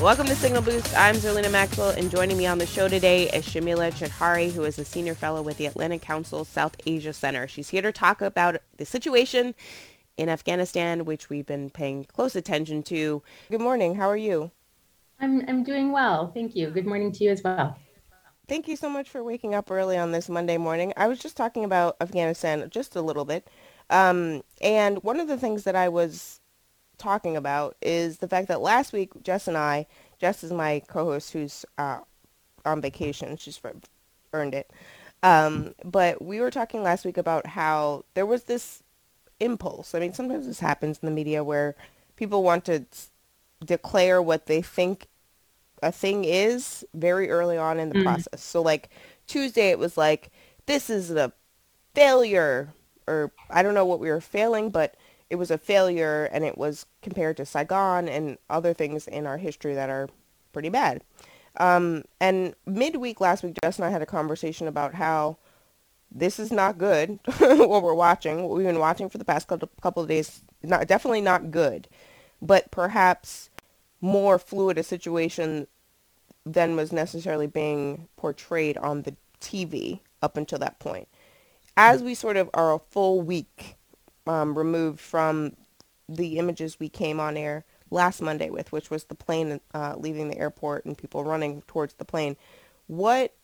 Welcome to Signal Boost. I'm Zerlina Maxwell, and joining me on the show today is Shamila Chaudhary, who is a senior fellow with the Atlantic Council South Asia Center. She's here to talk about the situation in Afghanistan, which we've been paying close attention to. Good morning. How are you? I'm I'm doing well. Thank you. Good morning to you as well. Thank you so much for waking up early on this Monday morning. I was just talking about Afghanistan just a little bit. Um, and one of the things that I was talking about is the fact that last week Jess and I, Jess is my co-host who's uh, on vacation. She's earned it. Um, but we were talking last week about how there was this impulse. I mean, sometimes this happens in the media where people want to declare what they think a thing is very early on in the mm. process. So like Tuesday, it was like, this is a failure, or I don't know what we were failing, but it was a failure and it was compared to Saigon and other things in our history that are pretty bad. Um, and midweek last week, Jess and I had a conversation about how this is not good, what we're watching, what we've been watching for the past couple, of days, not definitely not good, but perhaps more fluid a situation than was necessarily being portrayed on the TV up until that point. As we sort of are a full week um, removed from the images we came on air last Monday with, which was the plane uh, leaving the airport and people running towards the plane. What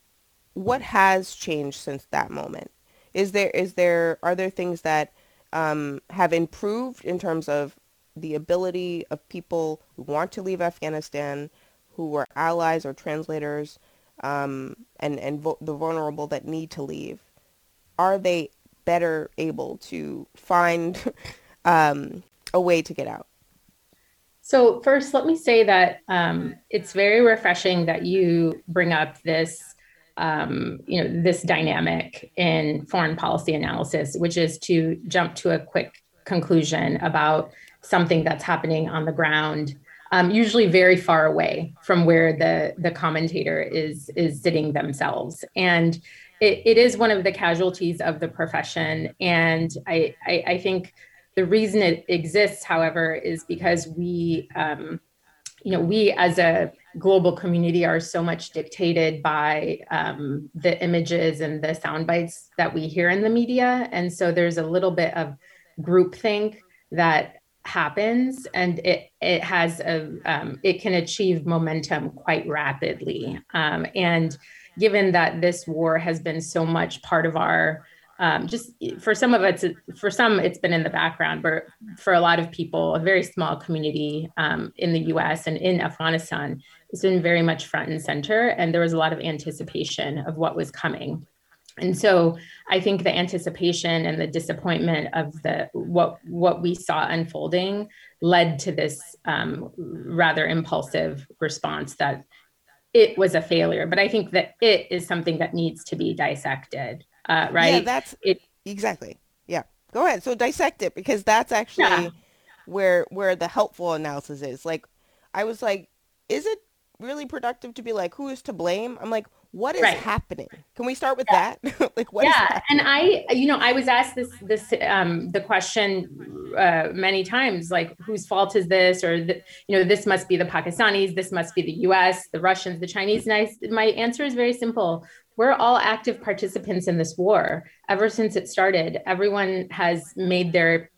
what has changed since that moment? Is there is there are there things that um, have improved in terms of the ability of people who want to leave Afghanistan, who are allies or translators, um, and and vo- the vulnerable that need to leave? Are they better able to find um, a way to get out? So first, let me say that um, it's very refreshing that you bring up this, um, you know, this dynamic in foreign policy analysis, which is to jump to a quick conclusion about something that's happening on the ground, um, usually very far away from where the the commentator is is sitting themselves, and it, it is one of the casualties of the profession. And I, I, I think the reason it exists, however, is because we, um, you know, we as a global community are so much dictated by um, the images and the sound bites that we hear in the media. And so there's a little bit of groupthink that happens and it it has a um, it can achieve momentum quite rapidly um, and given that this war has been so much part of our um, just for some of us, for some it's been in the background but for a lot of people a very small community um, in the us and in afghanistan it's been very much front and center and there was a lot of anticipation of what was coming. And so i think the anticipation and the disappointment of the what what we saw unfolding led to this um, rather impulsive response that it was a failure. But I think that it is something that needs to be dissected, uh, right? Yeah, that's it. Exactly. Yeah. Go ahead. So dissect it because that's actually yeah. where where the helpful analysis is. Like, I was like, is it really productive to be like, who is to blame? I'm like, what is right. happening can we start with yeah. that like what yeah and i you know i was asked this this um the question uh, many times like whose fault is this? Or the, you know this must be the pakistanis this must be the us the russians the chinese. And I, my answer is very simple. We're all active participants in this war. Ever since it started everyone has made their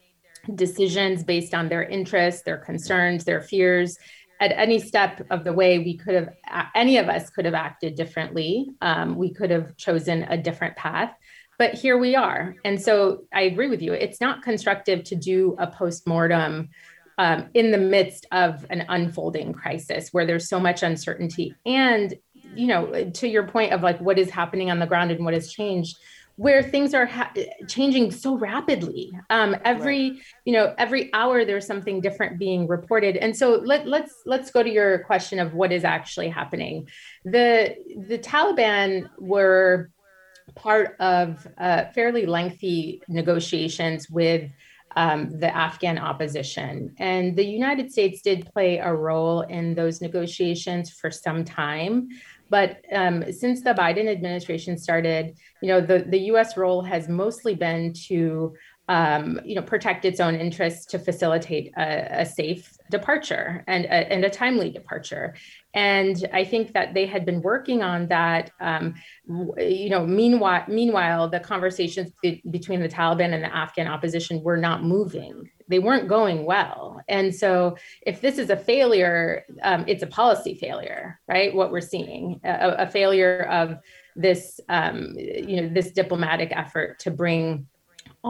decisions based on their interests their concerns their fears. At any step of the way, we could have, any of us could have acted differently. Um, we could have chosen a different path, but here we are. And so I agree with you. It's not constructive to do a post-mortem um, in the midst of an unfolding crisis where there's so much uncertainty. And, you know, to your point of like what is happening on the ground and what has changed, where things are ha- changing so rapidly. Um, every right. you know every hour there's something different being reported, and so let, let's let's go to your question of what is actually happening. The the Taliban were part of uh, fairly lengthy negotiations with um, the Afghan opposition. And the United States did play a role in those negotiations for some time. But um, since the Biden administration started, you know, the, the US role has mostly been to um, you know, protect its own interests to facilitate a, a safe departure and a, and a timely departure. And I think that they had been working on that. Um, you know, meanwhile, meanwhile, the conversations be- between the Taliban and the Afghan opposition were not moving. They weren't going well. And so, if this is a failure, um, it's a policy failure, right? What we're seeing, a, a failure of this, um, you know, this diplomatic effort to bring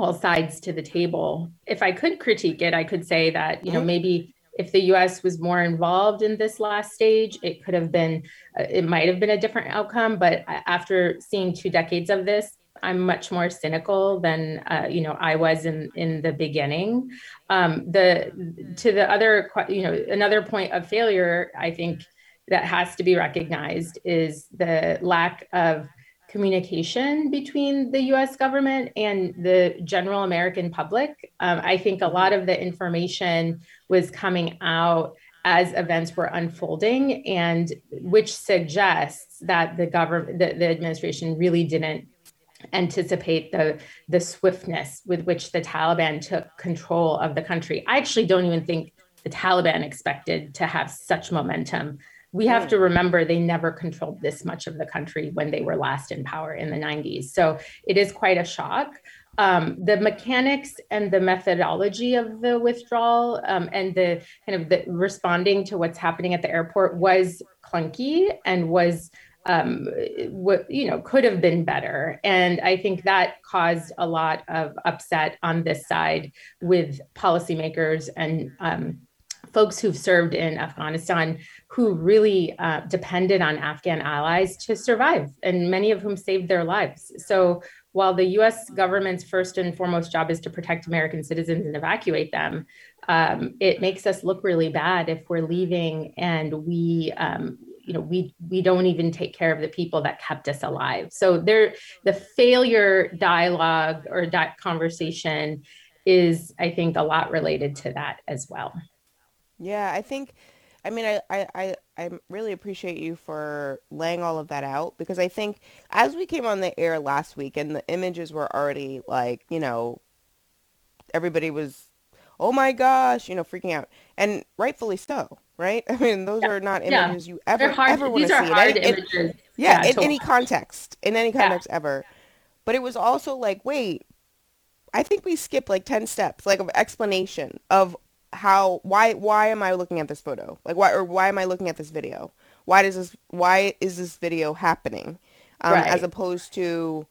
all sides to the table. If I could critique it, I could say that, you know, mm-hmm. maybe if the US was more involved in this last stage, it could have been, uh, it might have been a different outcome. But after seeing two decades of this, I'm much more cynical than uh, you know I was in in the beginning. Um, the to the other you know another point of failure I think that has to be recognized is the lack of communication between the US government and the general American public. Um, I think a lot of the information was coming out as events were unfolding, and which suggests that the government, the, the administration really didn't anticipate the the swiftness with which the Taliban took control of the country. I actually don't even think the Taliban expected to have such momentum we have to remember they never controlled this much of the country when they were last in power in the 90s. So it is quite a shock. Um, the mechanics and the methodology of the withdrawal um, and the kind of the responding to what's happening at the airport was clunky and was um, what you know could have been better and i think that caused a lot of upset on this side with policymakers and um, folks who've served in Afghanistan who really uh, depended on Afghan allies to survive, and many of whom saved their lives. So while the US government's first and foremost job is to protect American citizens and evacuate them, um, it makes us look really bad if we're leaving and we um, you know we we don't even take care of the people that kept us alive so there the failure dialogue or that conversation is i think a lot related to that as well yeah, I think, I mean, I, I, I, I really appreciate you for laying all of that out because I think as we came on the air last week and the images were already like, you know, everybody was, oh my gosh, you know, freaking out. And rightfully so, right? I mean, those yeah. are not images yeah. you ever, ever want to see. Hard in images. In, yeah, yeah, in any context, in any context ever. But it was also like, wait, I think we skipped like 10 steps, like of explanation of how why why am I looking at this photo? Like why or why am I looking at this video? Why does this why is this video happening? Um, right. as opposed to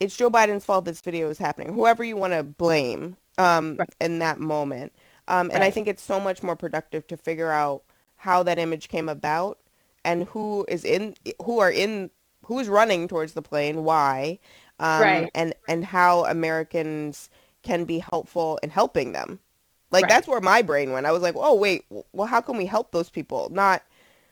it's Joe Biden's fault this video is happening. Whoever you want to blame um, right. in that moment. Um, and right. I think it's so much more productive to figure out how that image came about and who is in who are in who is running towards the plane, why, um, right. and and how Americans can be helpful in helping them. Like right. that's where my brain went. I was like, oh wait, well how can we help those people? Not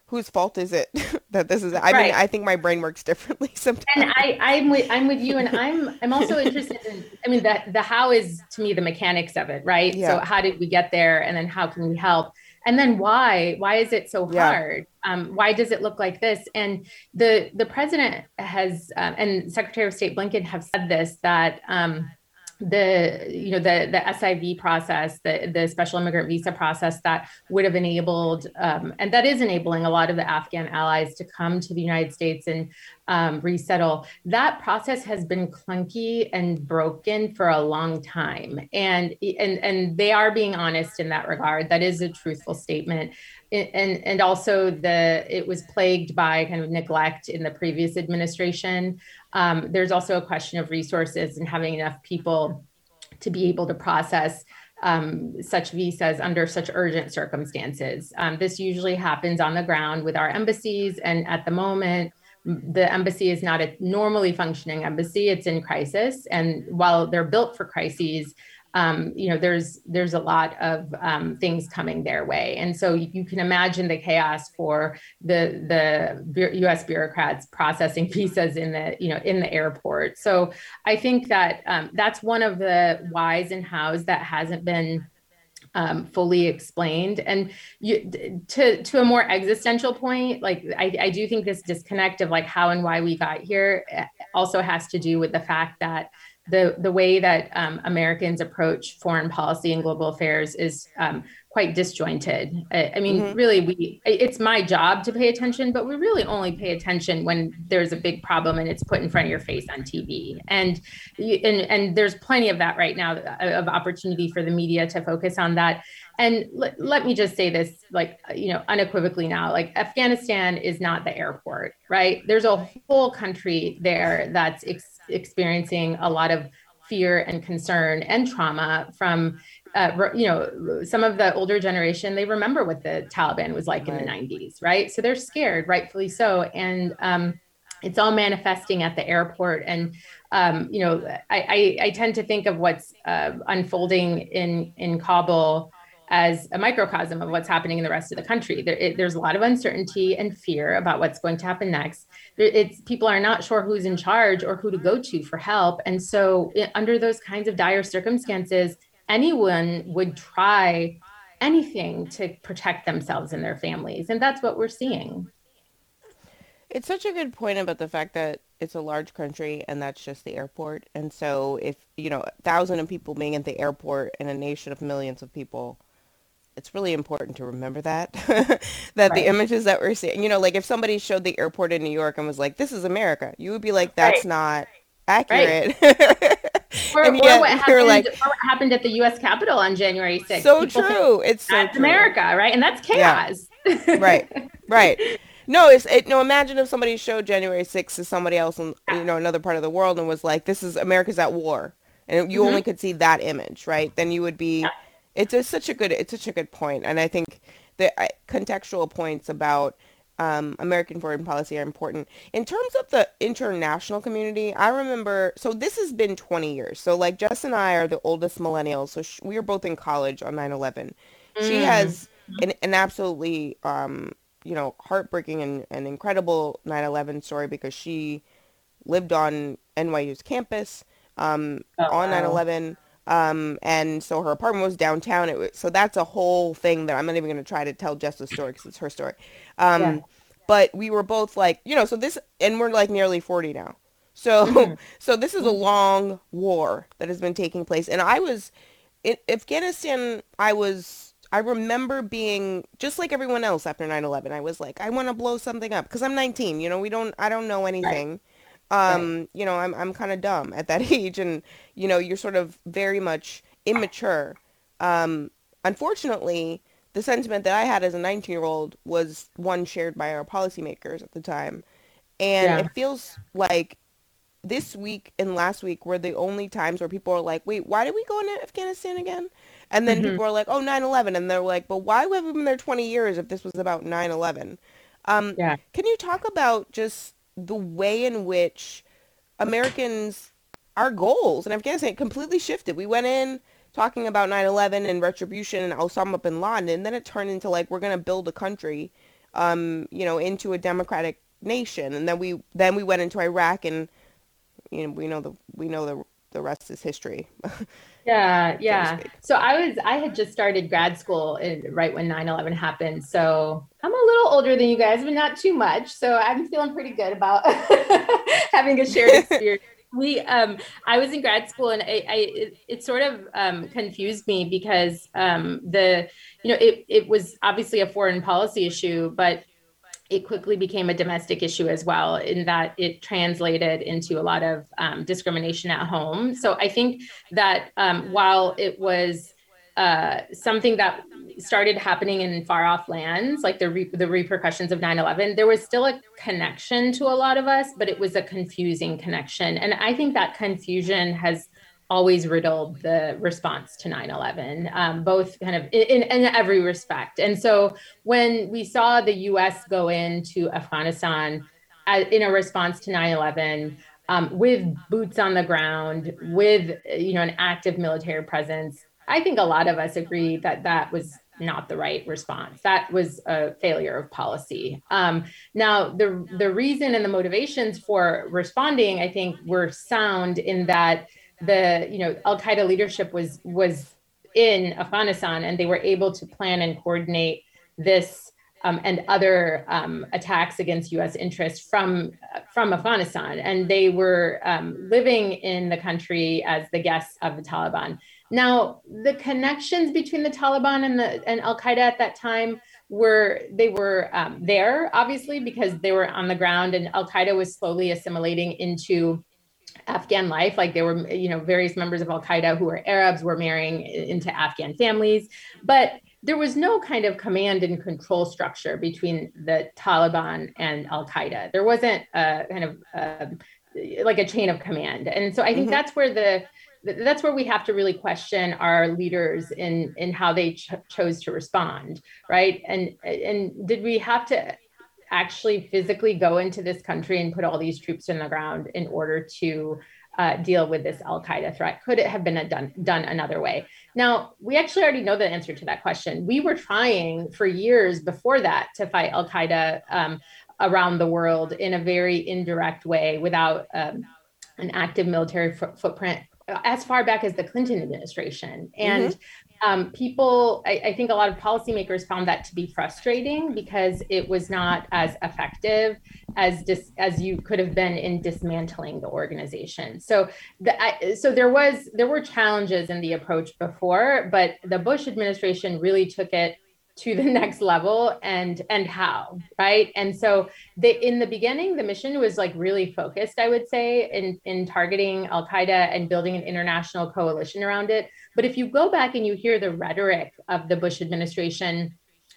whose fault is it that this is? I right. mean, I think my brain works differently sometimes. And I, I'm with I'm with you, and I'm I'm also interested in. I mean, the the how is to me the mechanics of it, right? Yeah. So how did we get there, and then how can we help? And then why? Why is it so hard? Yeah. Um, why does it look like this? And the the president has uh, and Secretary of State Blinken have said this that. Um, the you know the the SIV process, the the special immigrant visa process that would have enabled um, and that is enabling a lot of the Afghan allies to come to the United States and um, resettle. That process has been clunky and broken for a long time, and and and they are being honest in that regard. That is a truthful statement. And, and also the it was plagued by kind of neglect in the previous administration. Um, there's also a question of resources and having enough people to be able to process um, such visas under such urgent circumstances. Um, this usually happens on the ground with our embassies, and at the moment, the embassy is not a normally functioning embassy; it's in crisis. And while they're built for crises, um, you know, there's there's a lot of um, things coming their way, and so you can imagine the chaos for the the U.S. bureaucrats processing visas in the you know in the airport. So I think that um, that's one of the whys and hows that hasn't been um, fully explained. And you, to to a more existential point, like I, I do think this disconnect of like how and why we got here eh, also has to do with the fact that the the way that um, Americans approach foreign policy and global affairs is um, quite disjointed. I, I mean, mm-hmm. really, we it's my job to pay attention, but we really only pay attention when there's a big problem and it's put in front of your face on TV. And and and there's plenty of that right now uh, of opportunity for the media to focus on that. And l- let me just say this, like you know, unequivocally now, like Afghanistan is not the airport, right? There's a whole country there that's. Ex- experiencing a lot of fear and concern and trauma from uh, you know some of the older generation they remember what the taliban was like right. in the 90s right? So they're scared rightfully so. And um, it's all manifesting at the airport. And um, you know I, I, I, tend to think of what's uh, unfolding in in kabul as a microcosm of what's happening in the rest of the country. There, it, there's a lot of uncertainty and fear about what's going to happen next. It's people are not sure who's in charge or who to go to for help, and so it, under those kinds of dire circumstances, anyone would try anything to protect themselves and their families, and that's what we're seeing. It's such a good point about the fact that it's a large country and that's just the airport. And so if, you know, a thousand of people being at the airport in a nation of millions of people, it's really important to remember that that right. the images that we're seeing you know like if somebody showed the airport in new york and was like this is america you would be like that's right. not accurate right. or, or, what happened, like, or what happened at the us capitol on january 6th so People true it's so true. america right and that's chaos yeah. right right no it's it, no imagine if somebody showed january 6th to somebody else in you know another part of the world and was like this is america's at war and you mm-hmm. only could see that image right then you would be yeah it's a, such a good it's such a good point, and I think the uh, contextual points about um, American foreign policy are important. In terms of the international community, I remember, so this has been 20 years. So like Jess and I are the oldest millennials. So sh- we were both in college on 9-11. Mm. She has an, an absolutely, um, you know, heartbreaking and, and incredible 9-11 story because she lived on NYU's campus um, oh, on wow. 9-11. Um, and so her apartment was downtown. It was, so that's a whole thing that I'm not even going to try to tell Jess's story because it's her story. Um, yeah. But we were both like, you know, so this, and we're like nearly 40 now. So, mm-hmm. so this is a long war that has been taking place. And I was in Afghanistan. I was, I remember being just like everyone else after 9/11. I was like, I want to blow something up because I'm 19. You know, we don't, I don't know anything. Right um right. you know i'm i'm kind of dumb at that age and you know you're sort of very much immature um unfortunately the sentiment that i had as a 19 year old was one shared by our policymakers at the time and yeah. it feels like this week and last week were the only times where people are like wait why did we go into afghanistan again and then mm-hmm. people are like oh 9-11 and they're like but why have we been there 20 years if this was about 9-11 um, yeah. can you talk about just the way in which Americans, our goals in Afghanistan completely shifted. We went in talking about 9-11 and retribution and Osama bin Laden, and then it turned into like, we're going to build a country, um, you know, into a democratic nation. And then we, then we went into Iraq and, you know, we know the, we know the, the rest is history. yeah yeah. so i was i had just started grad school in, right when 9-11 happened. So i'm a little older than you guys but not too much. So i'm feeling pretty good about having a shared experience. We um i was in grad school and i, I it, it, sort of um confused me because um the you know it, it was obviously a foreign policy issue but it quickly became a domestic issue as well, in that it translated into a lot of um, discrimination at home. So I think that um, while it was uh, something that started happening in far off lands, like the re- the repercussions of 9/11, there was still a connection to a lot of us, but it was a confusing connection, and I think that confusion has always riddled the response to 9-11 um, both kind of in, in, every respect and so when we saw the us go into afghanistan in a response to 9 11 um, with boots on the ground, with you know an active military presence. I think a lot of us agree that that was not the right response. That was a failure of policy. Um, now, the the reason and the motivations for responding, I think, were sound in that the you know Al Qaeda leadership was was in Afghanistan and they were able to plan and coordinate this um, and other um, attacks against U.S. interests from from Afghanistan, and they were um, living in the country as the guests of the Taliban. Now, the connections between the Taliban and the and Al Qaeda at that time were they were um, there obviously because they were on the ground, and Al Qaeda was slowly assimilating into Afghan life. Like there were, you know, various members of Al Qaeda who were Arabs were marrying into Afghan families, but there was no kind of command and control structure between the Taliban and Al Qaeda. There wasn't a kind of uh, like a chain of command, and so I think mm-hmm. that's where the that's where we have to really question our leaders in in how they ch- chose to respond, right? And and did we have to actually physically go into this country and put all these troops in the ground in order to uh, deal with this Al Qaeda threat? Could it have been done done another way? Now, we actually already know the answer to that question. We were trying for years before that to fight Al Qaeda um, around the world in a very indirect way without um, an active military f- footprint as far back as the Clinton administration. And mm-hmm um, people, I, I, think a lot of policymakers found that to be frustrating because it was not as effective as dis, as you could have been in dismantling the organization. So, the, I, so there was there were challenges in the approach before, but the Bush administration really took it to the next level and and how right? And so the in the beginning the mission was like really focused i would say in in targeting al qaeda and building an international coalition around it. But if you go back and you hear the rhetoric of the bush administration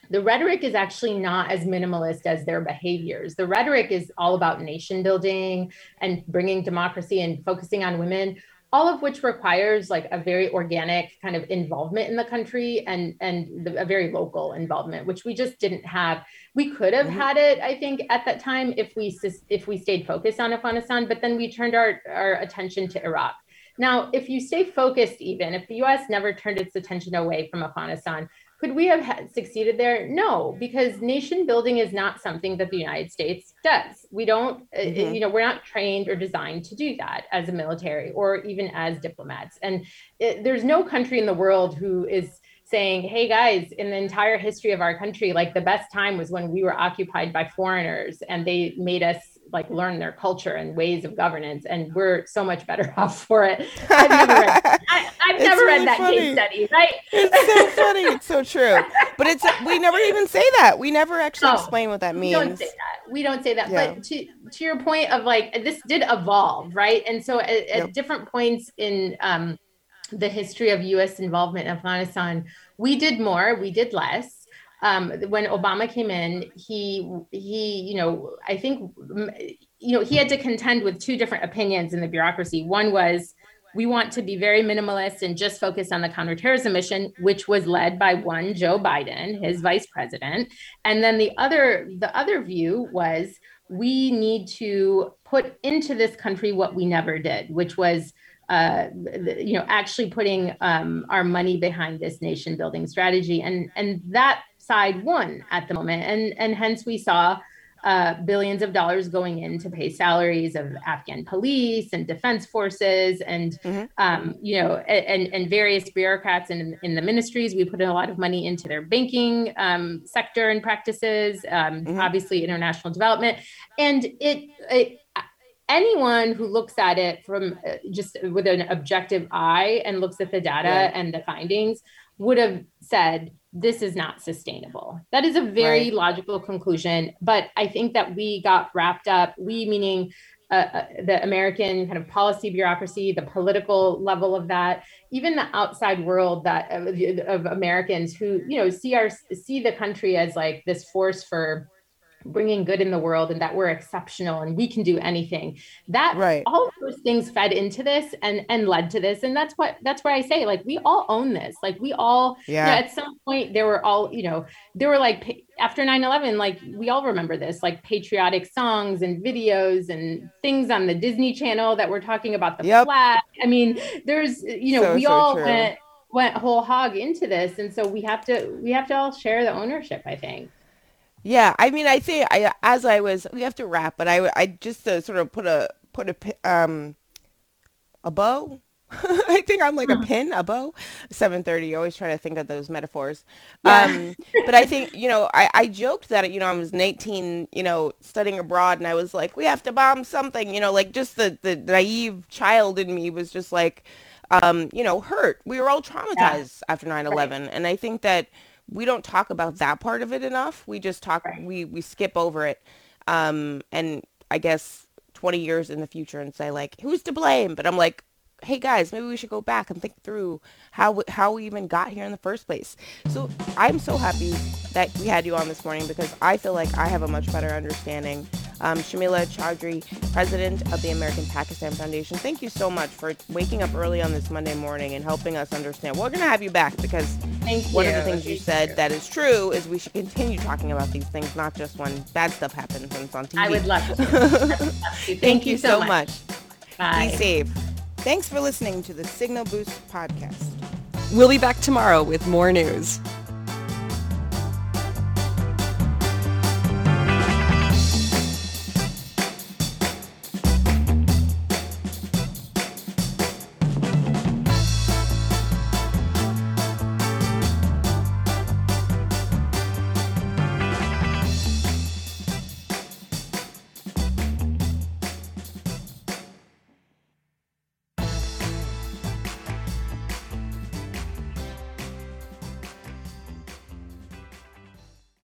the rhetoric is actually not as minimalist as their behaviors. The rhetoric is all about nation building and bringing democracy and focusing on women all of which requires like a very organic kind of involvement in the country and and the, a very local involvement which we just didn't have we could have mm-hmm. had it i think at that time if we if we stayed focused on afghanistan but then we turned our our attention to iraq now if you stay focused even if the us never turned its attention away from afghanistan could we have succeeded there? No, because nation building is not something that the United States does. We don't, uh, mm-hmm. you know, we're not trained or designed to do that as a military or even as diplomats. And it, there's no country in the world who is saying, hey guys, in the entire history of our country, like the best time was when we were occupied by foreigners and they made us like learn their culture and ways of governance and we're so much better off for it. I've never read, I, have never really read that funny. case study right? It's so funny. It's so true. But it's we never even say that. We never actually explain what that means we don't say that. We don't say that. Yeah. but to to your point of like this did evolve right? And so at, at yep. different points in um, the history of us involvement in afghanistan we did more we did less um, when Obama came in, he he you know I think you know he had to contend with two different opinions in the bureaucracy. One was we want to be very minimalist and just focus on the counterterrorism mission, which was led by one Joe Biden, his vice president, and then the other the other view was we need to put into this country what we never did, which was uh, you know actually putting um, our money behind this nation building strategy and and that side won at the moment. And, and hence we saw uh, billions of dollars going in to pay salaries of Afghan police and defense forces and, mm-hmm. um, you know, and, and various bureaucrats in, in the ministries. We put in a lot of money into their banking um, sector and practices, um, mm-hmm. obviously international development. And it, it anyone who looks at it from uh, just with an objective eye and looks at the data yeah. and the findings would have said this is not sustainable. That is a very right. logical conclusion. But I think that we got wrapped up, we meaning uh, uh, the American kind of policy bureaucracy, the political level of that, even the outside world that of, of Americans who you know see our see the country as like this force for bringing good in the world and that we're exceptional and we can do anything. That right. all of those things fed into this and and led to this. And that's what that's why i say like we all own this. Like we all yeah you know, at some point there were all you know there were like after 9-11 like we all remember this like patriotic songs and videos and things on the disney channel that were talking about the yep. flag. I mean there's you know so, we so all true. went went whole hog into this. And so we have to we have to all share the ownership i think yeah, I mean, I think I as I was, we have to wrap, but I I just to sort of put a put a um a bow. I think I'm like a mm-hmm. pin, a bow. Seven thirty. Always try to think of those metaphors. Yeah. Um, but I think you know, I I joked that you know I was 19, you know, studying abroad, and I was like, we have to bomb something, you know, like just the the naive child in me was just like, um, you know, hurt. We were all traumatized yeah. after 9/11, right. and I think that we don't talk about that part of it enough. We just talk, right. we, we skip over it. Um, and I guess 20 years in the future and say like, who's to blame? But I'm like, hey guys, maybe we should go back and think through how how we even got here in the first place. So I'm so happy that we had you on this morning because I feel like I have a much better understanding. Um, Shamila Chaudhary, president of the American Pakistan Foundation, thank you so much for waking up early on this Monday morning and helping us understand. We're going to have you back because thank one you. of the things you said that is true is we should continue talking about these things, not just when bad stuff happens and it's on TV. I would love to. thank, thank, you, so, much. much. Bye. Be safe. Thanks for listening to the Signal Boost podcast. We'll be back tomorrow with more news.